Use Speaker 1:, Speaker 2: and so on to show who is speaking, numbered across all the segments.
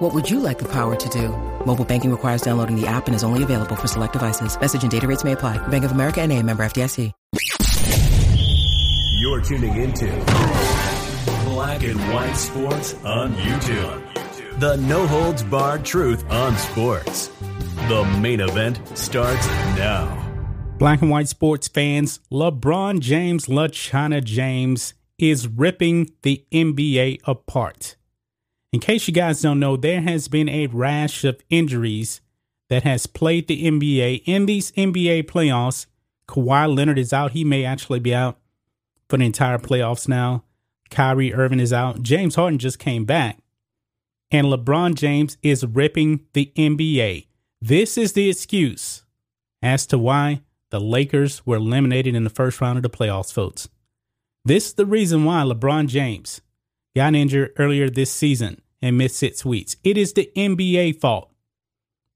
Speaker 1: What would you like the power to do? Mobile banking requires downloading the app and is only available for select devices. Message and data rates may apply. Bank of America and a member FDIC.
Speaker 2: You're tuning into Black and White Sports on YouTube. The no holds barred truth on sports. The main event starts now.
Speaker 3: Black and white sports fans, LeBron James, LeChina James is ripping the NBA apart. In case you guys don't know, there has been a rash of injuries that has played the NBA in these NBA playoffs. Kawhi Leonard is out. He may actually be out for the entire playoffs now. Kyrie Irving is out. James Harden just came back. And LeBron James is ripping the NBA. This is the excuse as to why the Lakers were eliminated in the first round of the playoffs, folks. This is the reason why LeBron James got injured earlier this season and missed six weeks. It is the NBA fault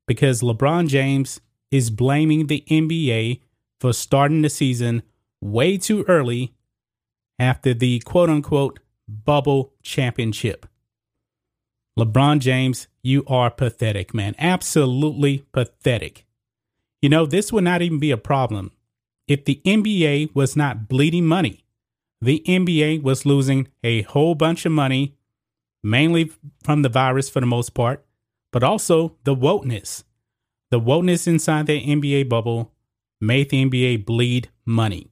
Speaker 3: because LeBron James is blaming the NBA for starting the season way too early after the quote unquote bubble championship. LeBron James, you are pathetic, man. Absolutely pathetic. You know, this would not even be a problem if the NBA was not bleeding money. The NBA was losing a whole bunch of money, mainly from the virus for the most part, but also the wokeness. The wokeness inside the NBA bubble made the NBA bleed money.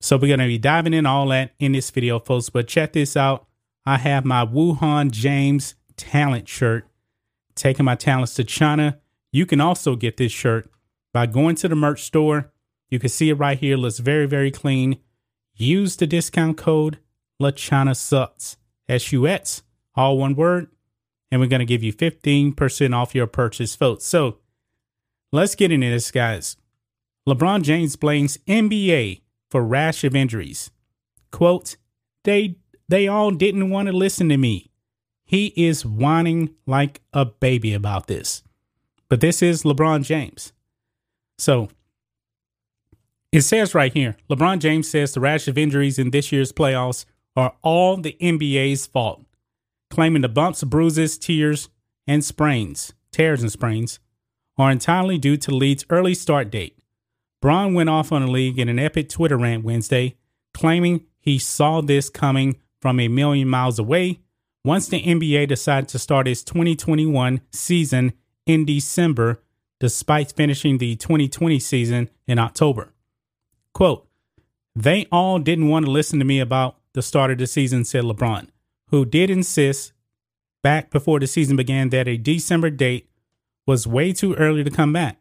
Speaker 3: So we're going to be diving in all that in this video, folks. But check this out. I have my Wuhan James talent shirt, taking my talents to China. You can also get this shirt by going to the merch store. You can see it right here. Looks very, very clean. Use the discount code LeChina Sucks. S-U-X, all one word. And we're going to give you 15% off your purchase, folks. So let's get into this, guys. LeBron James blames NBA for rash of injuries. Quote, they they all didn't want to listen to me. He is whining like a baby about this. But this is LeBron James. So it says right here LeBron James says the rash of injuries in this year's playoffs are all the NBA's fault, claiming the bumps, bruises, tears, and sprains, tears and sprains, are entirely due to league's early start date. Bron went off on the league in an epic Twitter rant Wednesday, claiming he saw this coming from a million miles away once the NBA decided to start its 2021 season in December, despite finishing the 2020 season in October. Quote, they all didn't want to listen to me about the start of the season, said LeBron, who did insist back before the season began that a December date was way too early to come back.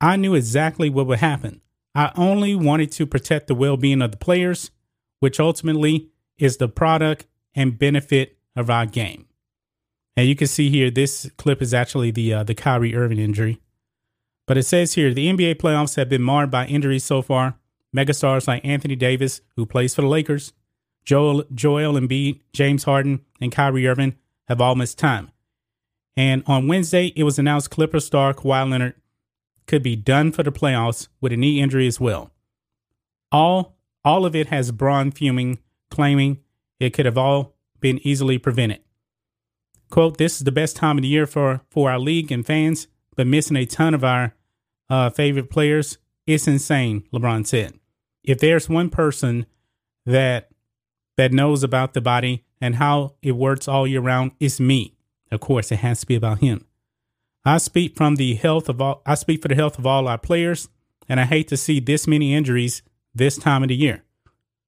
Speaker 3: I knew exactly what would happen. I only wanted to protect the well being of the players, which ultimately is the product and benefit of our game. And you can see here, this clip is actually the uh, the Kyrie Irving injury. But it says here the NBA playoffs have been marred by injuries so far. Megastars like Anthony Davis, who plays for the Lakers, Joel Joel Embiid, James Harden, and Kyrie Irving have all missed time. And on Wednesday, it was announced Clipper star Kawhi Leonard could be done for the playoffs with a knee injury as well. All all of it has Bron fuming, claiming it could have all been easily prevented. Quote, this is the best time of the year for, for our league and fans, but missing a ton of our uh, favorite players, it's insane, LeBron said. If there's one person that that knows about the body and how it works all year round, is me. Of course, it has to be about him. I speak from the health of all I speak for the health of all our players, and I hate to see this many injuries this time of the year.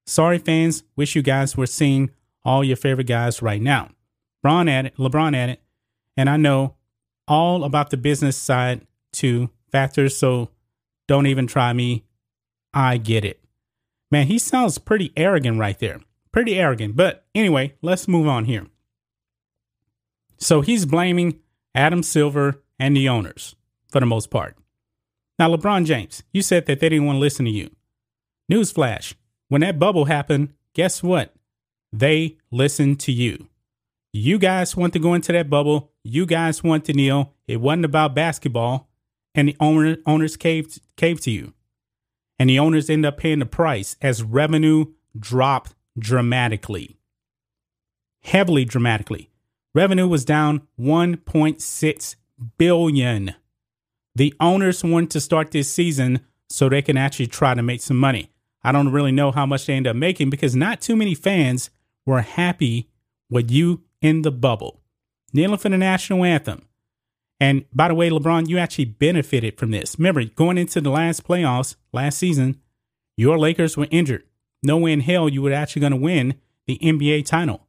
Speaker 3: Sorry fans, wish you guys were seeing all your favorite guys right now. Bron at it, LeBron at it, and I know all about the business side too, factors, so don't even try me. I get it. Man, he sounds pretty arrogant right there. Pretty arrogant. But anyway, let's move on here. So he's blaming Adam Silver and the owners for the most part. Now, LeBron James, you said that they didn't want to listen to you. Newsflash when that bubble happened, guess what? They listened to you. You guys want to go into that bubble. You guys want to kneel. It wasn't about basketball. And the owner, owners caved, caved to you. And the owners end up paying the price as revenue dropped dramatically. Heavily dramatically. Revenue was down 1.6 billion. The owners wanted to start this season so they can actually try to make some money. I don't really know how much they end up making because not too many fans were happy with you in the bubble. Kneeling for the national anthem. And by the way, LeBron, you actually benefited from this. Remember, going into the last playoffs last season, your Lakers were injured. No way in hell you were actually going to win the NBA title.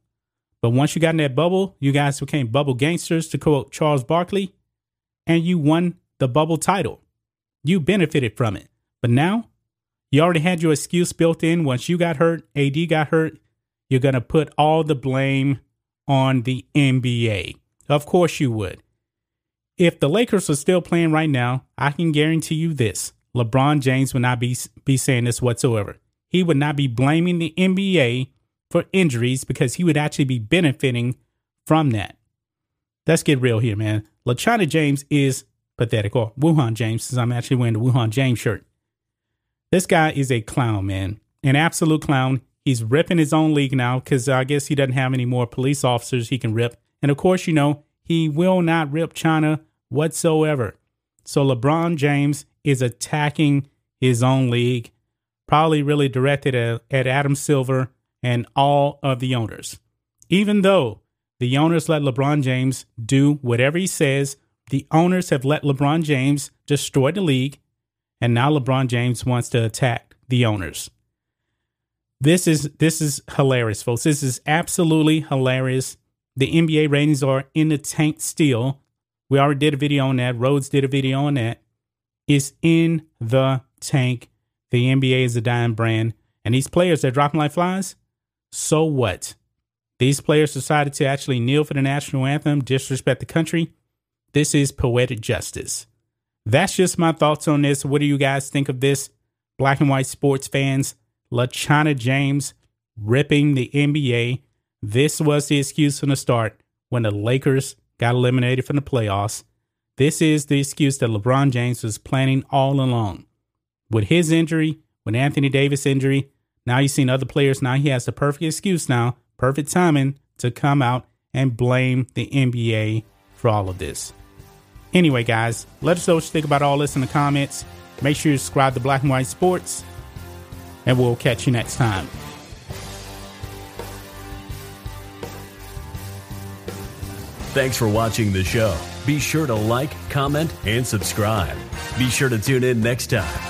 Speaker 3: But once you got in that bubble, you guys became bubble gangsters, to quote Charles Barkley, and you won the bubble title. You benefited from it. But now, you already had your excuse built in. Once you got hurt, AD got hurt, you're going to put all the blame on the NBA. Of course you would. If the Lakers were still playing right now, I can guarantee you this LeBron James would not be, be saying this whatsoever. He would not be blaming the NBA for injuries because he would actually be benefiting from that. Let's get real here, man. LeChina James is pathetic, or Wuhan James, since I'm actually wearing the Wuhan James shirt. This guy is a clown, man. An absolute clown. He's ripping his own league now because I guess he doesn't have any more police officers he can rip. And of course, you know, he will not rip China whatsoever. So LeBron James is attacking his own league, probably really directed at, at Adam Silver and all of the owners. Even though the owners let LeBron James do whatever he says, the owners have let LeBron James destroy the league and now LeBron James wants to attack the owners. This is this is hilarious, folks. This is absolutely hilarious. The NBA ratings are in the tank still. We already did a video on that. Rhodes did a video on that. It's in the tank. The NBA is a dying brand. And these players, they're dropping like flies. So what? These players decided to actually kneel for the national anthem, disrespect the country. This is poetic justice. That's just my thoughts on this. What do you guys think of this? Black and white sports fans, LeChina James ripping the NBA. This was the excuse from the start when the Lakers got eliminated from the playoffs. This is the excuse that LeBron James was planning all along. With his injury, with Anthony Davis' injury, now you've seen other players. Now he has the perfect excuse now, perfect timing to come out and blame the NBA for all of this. Anyway, guys, let us know what you think about all this in the comments. Make sure you subscribe to Black and White Sports, and we'll catch you next time.
Speaker 2: Thanks for watching the show. Be sure to like, comment, and subscribe. Be sure to tune in next time